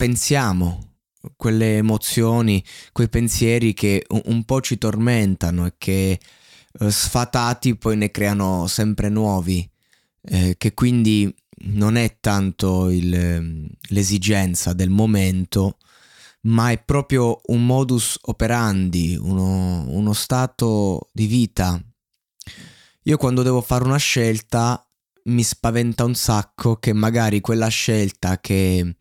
pensiamo, quelle emozioni, quei pensieri che un, po' ci tormentano e che eh, sfatati poi ne creano sempre nuovi, eh, che quindi non è tanto il, ehm, l'esigenza del momento, ma è proprio un modus operandi, uno, uno stato di vita. Io quando devo fare una scelta mi spaventa un sacco che magari quella scelta che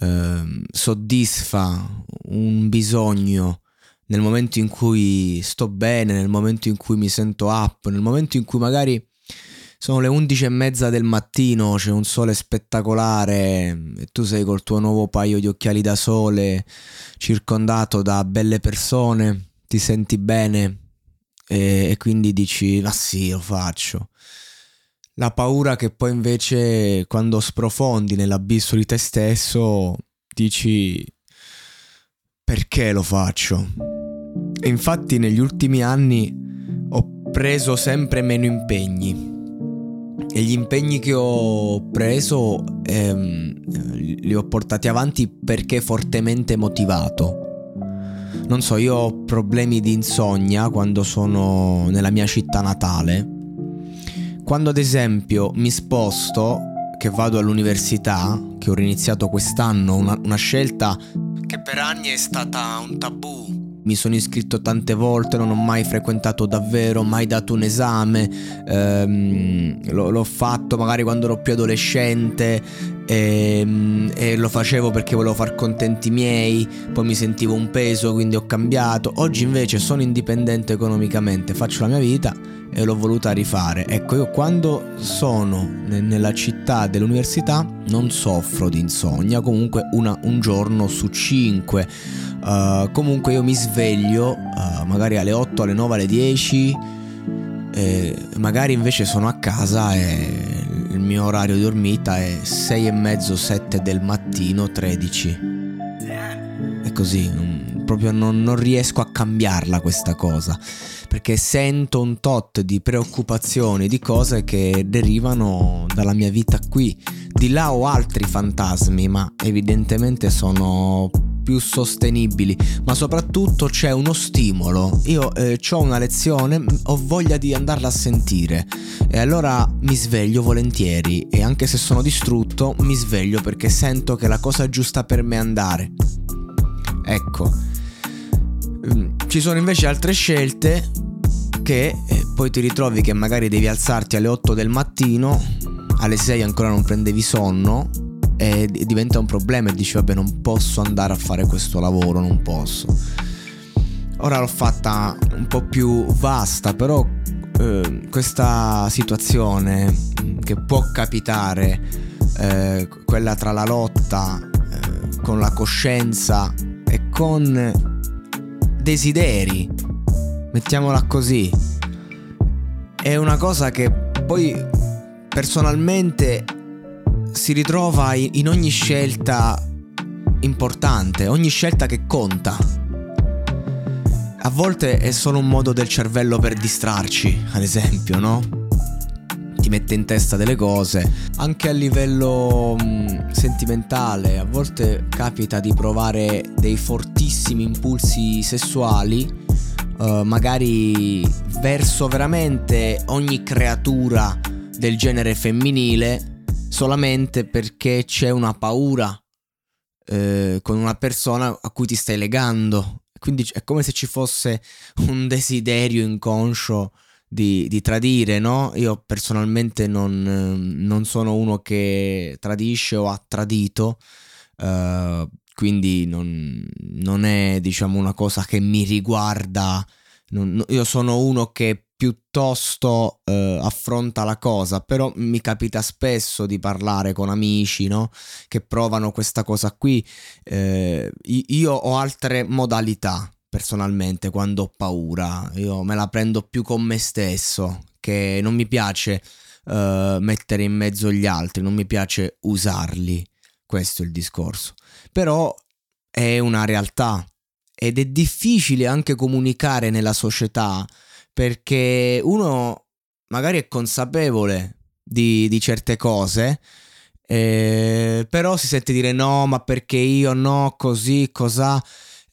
eh, soddisfa un bisogno nel momento in cui sto bene, nel momento in cui mi sento up, nel momento in cui magari sono le undici e mezza del mattino, c'è un sole spettacolare e tu sei col tuo nuovo paio di occhiali da sole, circondato da belle persone, ti senti bene e, e quindi dici, ma sì, lo faccio. La paura che poi invece quando sprofondi nell'abisso di te stesso dici perché lo faccio? Infatti negli ultimi anni ho preso sempre meno impegni e gli impegni che ho preso ehm, li ho portati avanti perché fortemente motivato. Non so, io ho problemi di insonnia quando sono nella mia città natale quando ad esempio mi sposto, che vado all'università, che ho riniziato quest'anno, una, una scelta che per anni è stata un tabù. Mi sono iscritto tante volte, non ho mai frequentato davvero, mai dato un esame, ehm, lo, l'ho fatto magari quando ero più adolescente ehm, e, lo facevo perché volevo far contenti i miei, poi mi sentivo un peso, quindi ho cambiato. Oggi invece sono indipendente economicamente, faccio la mia vita e l'ho voluta rifare. Ecco, io quando sono nella città dell'università non soffro di insonnia, comunque una, un giorno su cinque. Uh, comunque io mi sveglio uh, magari alle 8, alle 9, alle 10, e magari invece sono a casa e il mio orario di dormita è 6 e mezzo, 7 del mattino, 13. È così, proprio non, non riesco a cambiarla questa cosa perché sento un tot di preoccupazioni, di cose che derivano dalla mia vita qui. Di là ho altri fantasmi, ma evidentemente sono più sostenibili, ma soprattutto c'è uno stimolo. Io eh, ho una lezione, ho voglia di andarla a sentire e allora mi sveglio volentieri e anche se sono distrutto mi sveglio perché sento che è la cosa giusta per me andare. Ecco. Ci sono invece altre scelte che eh, poi ti ritrovi che magari devi alzarti alle 8 del mattino, alle 6 ancora non prendevi sonno e diventa un problema e dici vabbè non posso andare a fare questo lavoro, non posso. Ora l'ho fatta un po' più vasta, però eh, questa situazione che può capitare, eh, quella tra la lotta eh, con la coscienza e con desideri, mettiamola così. È una cosa che poi personalmente si ritrova in ogni scelta importante, ogni scelta che conta. A volte è solo un modo del cervello per distrarci, ad esempio, no? Ti mette in testa delle cose, anche a livello mh, mm, sentimentale, a volte capita di provare dei fortissimi impulsi sessuali uh, magari verso veramente ogni creatura del genere femminile solamente perché c'è una paura eh, con una persona a cui ti stai legando. Quindi è come se ci fosse un desiderio inconscio di, di tradire, no? Io personalmente non, non, sono uno che tradisce o ha tradito, uh, quindi non, non, è diciamo una cosa che mi riguarda. Non, io sono uno che piuttosto eh, affronta la cosa, però mi capita spesso di parlare con amici no? che provano questa cosa qui. Eh, io ho altre modalità personalmente quando ho paura, io me la prendo più con me stesso, che non mi piace eh, mettere in mezzo gli altri, non mi piace usarli, questo è il discorso. Però è una realtà ed è difficile anche comunicare nella società perché uno magari è consapevole di, di certe cose, eh, però si sente dire no, ma perché io no, così, cos'ha.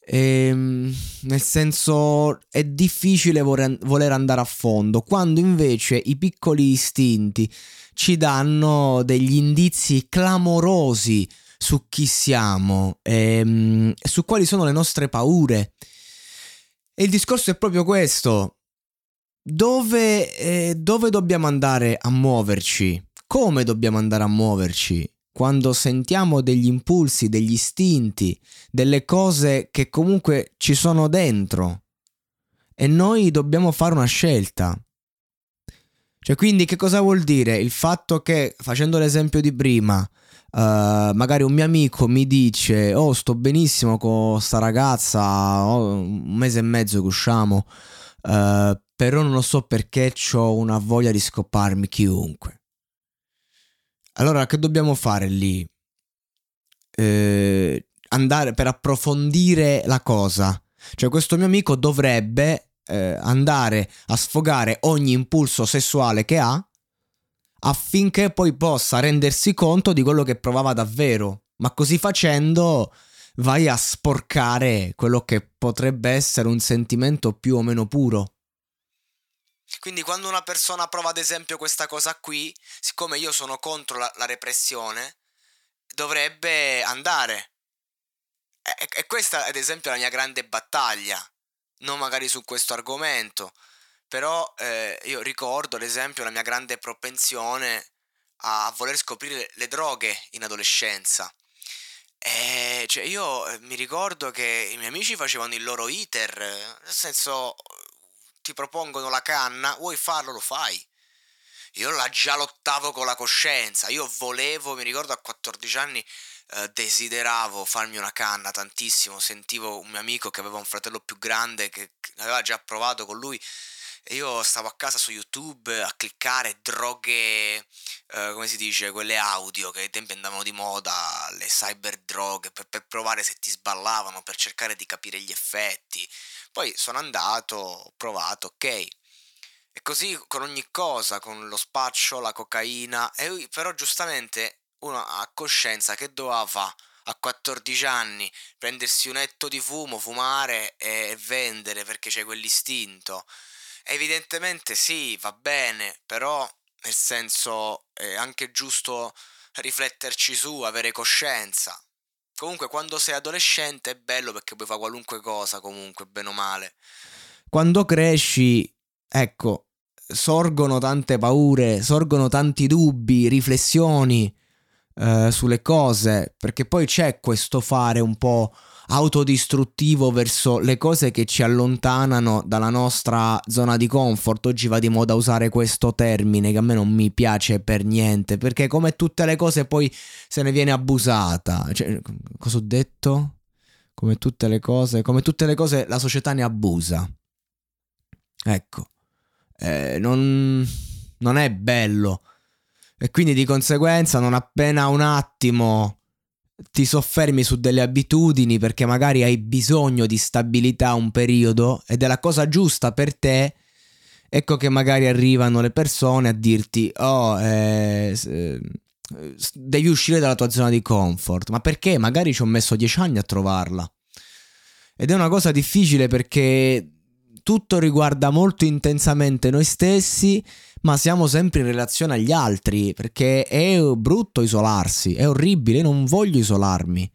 Ehm, nel senso è difficile voler andare a fondo, quando invece i piccoli istinti ci danno degli indizi clamorosi su chi siamo, ehm, su quali sono le nostre paure. E il discorso è proprio questo dove, eh, dove dobbiamo andare a muoverci? Come dobbiamo andare a muoverci? Quando sentiamo degli impulsi, degli istinti, delle cose che comunque ci sono dentro e noi dobbiamo fare una scelta. Cioè, quindi che cosa vuol dire? Il fatto che, facendo l'esempio di prima, Uh, magari un mio amico mi dice oh sto benissimo con sta ragazza oh, un mese e mezzo che usciamo uh, però non lo so perché ho una voglia di scopparmi chiunque. Allora, che dobbiamo fare lì? Eh, andare per approfondire la cosa. Cioè, questo mio amico dovrebbe eh, andare a sfogare ogni impulso sessuale che ha affinché poi possa rendersi conto di quello che provava davvero. Ma così facendo vai a sporcare quello che potrebbe essere un sentimento più o meno puro. Quindi quando una persona prova ad esempio questa cosa qui, siccome io sono contro la, la repressione, dovrebbe andare. E, e, questa ad esempio è la mia grande battaglia, non magari su questo argomento, però eh, io ricordo ad esempio la mia grande propensione a, voler scoprire le droghe in adolescenza. E cioè io eh, mi ricordo che i miei amici facevano il loro iter, nel senso ti propongono la canna, vuoi farlo, lo fai. Io la già lottavo con la coscienza, io volevo, mi ricordo a 14 anni, eh, desideravo farmi una canna tantissimo, sentivo un mio amico che aveva un fratello più grande che, che aveva già provato con lui e io stavo a casa su YouTube a cliccare droghe, eh, come si dice, quelle audio che ai tempi andavano di moda, le cyber droghe, per, per provare se ti sballavano, per cercare di capire gli effetti. Poi sono andato, ho provato, ok. E così con ogni cosa, con lo spaccio, la cocaina, e però giustamente uno ha coscienza che doveva fare a 14 anni, prendersi un etto di fumo, fumare e vendere perché c'è quell'istinto. Evidentemente sì, va bene, però nel senso è anche giusto rifletterci su, avere coscienza. Comunque quando sei adolescente è bello perché puoi fare qualunque cosa comunque, bene o male. Quando cresci, ecco, sorgono tante paure, sorgono tanti dubbi, riflessioni eh, sulle cose, perché poi c'è questo fare un po' autodistruttivo verso le cose che ci allontanano dalla nostra zona di comfort. Oggi va di moda usare questo termine che a me non mi piace per niente, perché come tutte le cose poi se ne viene abusata. Cioè, cosa ho detto? Come tutte le cose, come tutte le cose la società ne abusa. Ecco, eh, non, non è bello. E quindi di conseguenza non appena un attimo ti soffermi su delle abitudini perché magari hai bisogno di stabilità un periodo ed è la cosa giusta per te, ecco che magari arrivano le persone a dirti oh eh, devi uscire dalla tua zona di comfort, ma perché? Magari ci ho messo dieci anni a trovarla. Ed è una cosa difficile perché tutto riguarda molto intensamente noi stessi, ma siamo sempre in relazione agli altri, perché è brutto isolarsi, è orribile, non voglio isolarmi.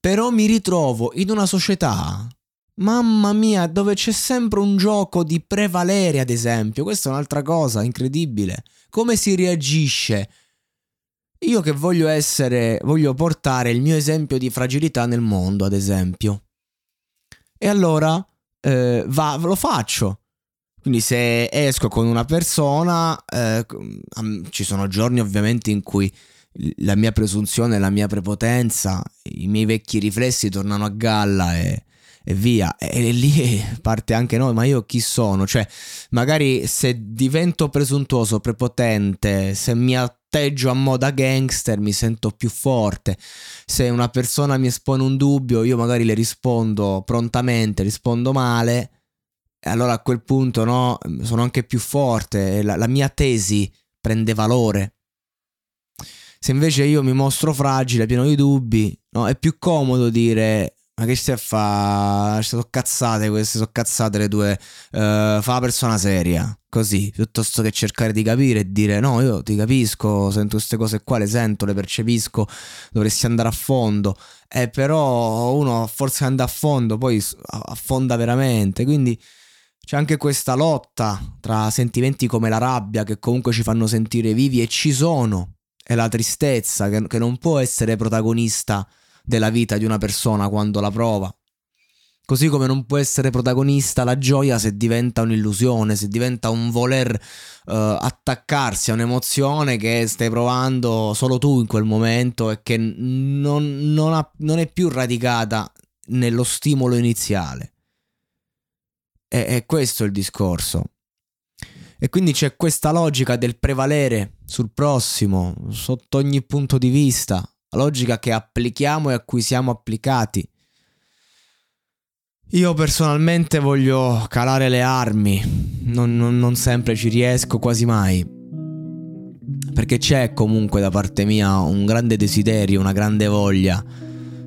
Però mi ritrovo in una società, mamma mia, dove c'è sempre un gioco di prevalere, ad esempio. Questa è un'altra cosa incredibile. Come si reagisce? Io che voglio essere, voglio portare il mio esempio di fragilità nel mondo, ad esempio. E allora eh, va, lo faccio. Quindi se esco con una persona, eh, ci sono giorni ovviamente in cui la mia presunzione, la mia prepotenza, i miei vecchi riflessi tornano a galla e, e via. E lì parte anche noi, ma io chi sono? Cioè, magari se divento presuntuoso, prepotente, se mi atteggio a moda gangster, mi sento più forte. Se una persona mi espone un dubbio, io magari le rispondo prontamente, rispondo male. Allora a quel punto, no, sono anche più forte, la, la mia tesi prende valore. Se invece io mi mostro fragile, pieno di dubbi, no, è più comodo dire ma che stai a fare? Sono cazzate queste, sono cazzate le due. Uh, fa la persona seria, così, piuttosto che cercare di capire e dire no, io ti capisco, sento queste cose qua, le sento, le percepisco, dovresti andare a fondo. Eh, però uno forse anda a fondo, poi affonda veramente, quindi c'è anche questa lotta tra sentimenti come la rabbia che comunque ci fanno sentire vivi e ci sono, e la tristezza che, che non può essere protagonista della vita di una persona quando la prova. Così come non può essere protagonista la gioia se diventa un'illusione, se diventa un voler uh, attaccarsi a un'emozione che stai provando solo tu in quel momento e che non, non, ha, non è più radicata nello stimolo iniziale. E, è questo il discorso. E quindi c'è questa logica del prevalere sul prossimo, sotto ogni punto di vista, la logica che applichiamo e a cui siamo applicati. Io personalmente voglio calare le armi, non, non, non sempre ci riesco, quasi mai. Perché c'è comunque da parte mia un grande desiderio, una grande voglia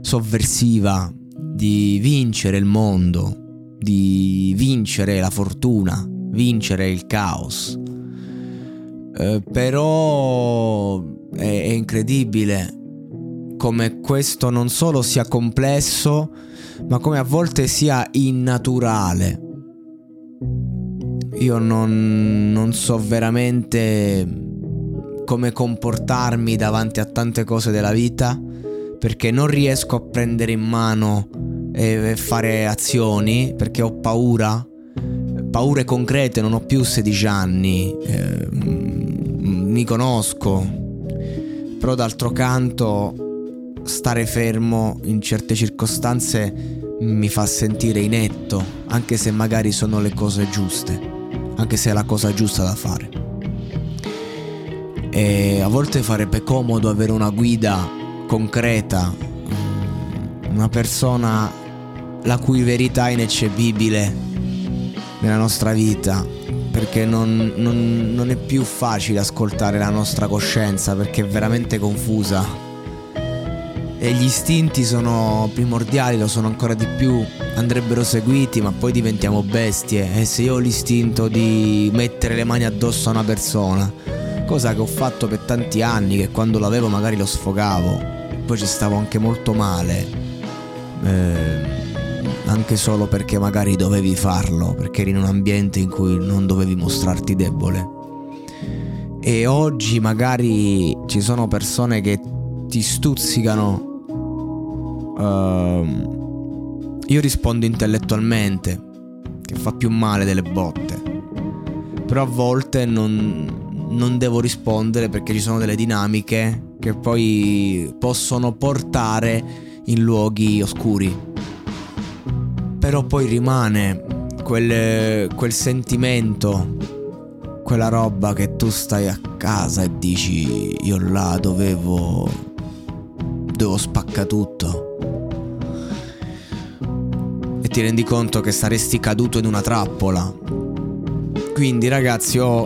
sovversiva di vincere il mondo, di vincere la fortuna, vincere il caos. Eh, però è, è incredibile come questo non solo sia complesso, ma come a volte sia innaturale. Io non, non so veramente come comportarmi davanti a tante cose della vita perché non riesco a prendere in mano e fare azioni perché ho paura paure concrete non ho più 16 anni eh, mi conosco però d'altro canto stare fermo in certe circostanze mi fa sentire inetto, anche se magari sono le cose giuste, anche se è la cosa giusta da fare. E a volte farebbe comodo avere una guida concreta, una persona la cui verità è ineccepibile nella nostra vita, perché non, non, non è più facile ascoltare la nostra coscienza perché è veramente confusa e gli istinti sono primordiali, lo sono ancora di più, andrebbero seguiti, ma poi diventiamo bestie. E se io ho l'istinto di mettere le mani addosso a una persona, cosa che ho fatto per tanti anni, che quando l'avevo magari lo sfogavo, poi ci stavo anche molto male, eh, anche solo perché magari dovevi farlo, perché eri in un ambiente in cui non dovevi mostrarti debole. E oggi magari ci sono persone che ti stuzzicano Uh, io rispondo intellettualmente, che fa più male delle botte. Però a volte non, non devo rispondere perché ci sono delle dinamiche che poi possono portare in luoghi oscuri. Però poi rimane quel, quel sentimento, quella roba che tu stai a casa e dici io là dovevo... devo spaccare tutto ti rendi conto che saresti caduto in una trappola. Quindi ragazzi, oh,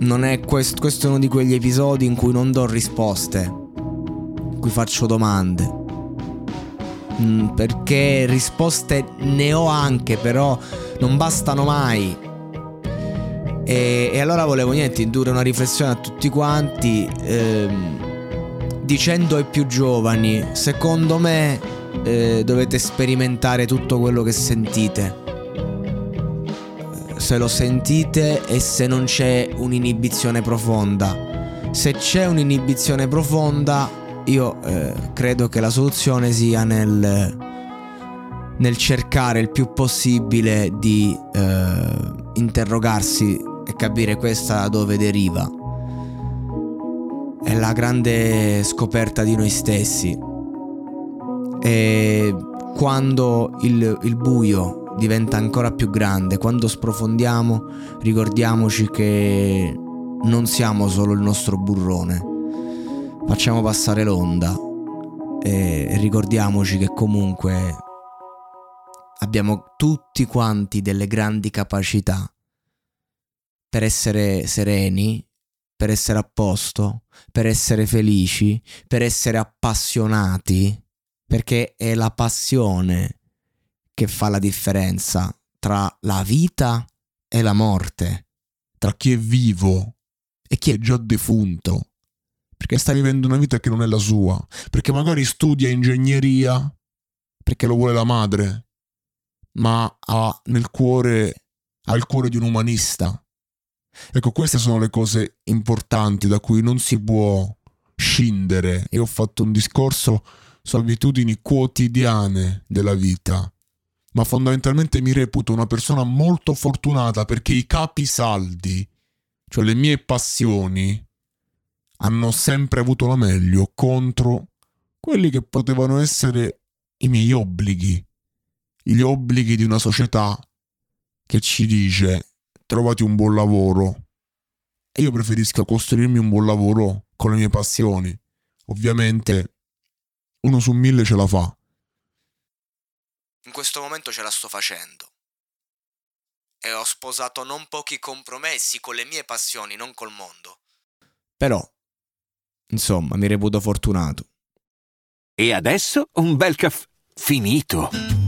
non è questo, questo è uno di quegli episodi in cui non do risposte, in cui faccio domande. Mm, perché risposte ne ho anche, però non bastano mai. E, e allora volevo niente, indurre una riflessione a tutti quanti, ehm, dicendo ai più giovani, secondo me eh, dovete sperimentare tutto quello che sentite. Se lo sentite e se non c'è un'inibizione profonda. Se c'è un'inibizione profonda, io eh, credo che la soluzione sia nel, nel cercare il più possibile di eh, interrogarsi e capire questa da dove deriva. È la grande scoperta di noi stessi. E quando il, il buio diventa ancora più grande, quando sprofondiamo, ricordiamoci che non siamo solo il nostro burrone facciamo passare l'onda e ricordiamoci che comunque abbiamo tutti quanti delle grandi capacità per essere sereni, per essere a posto, per essere felici, per essere appassionati, perché è la passione che fa la differenza tra la vita e la morte, tra chi è vivo e chi è già defunto perché sta vivendo una vita che non è la sua, perché magari studia ingegneria perché lo vuole la madre, ma ha nel cuore ha il cuore di un umanista. Ecco, queste sono le cose importanti da cui non si può scindere. Io ho fatto un discorso su abitudini quotidiane della vita, ma fondamentalmente mi reputo una persona molto fortunata perché i capi saldi, cioè le mie passioni, hanno sempre avuto la meglio contro quelli che potevano essere i miei obblighi, gli obblighi di una società che ci dice trovati un buon lavoro. E io preferisco costruirmi un buon lavoro con le mie passioni. Ovviamente uno su mille ce la fa. In questo momento ce la sto facendo. E ho sposato non pochi compromessi con le mie passioni, non col mondo. Però Insomma, mi reputo fortunato. E adesso un bel caffè finito.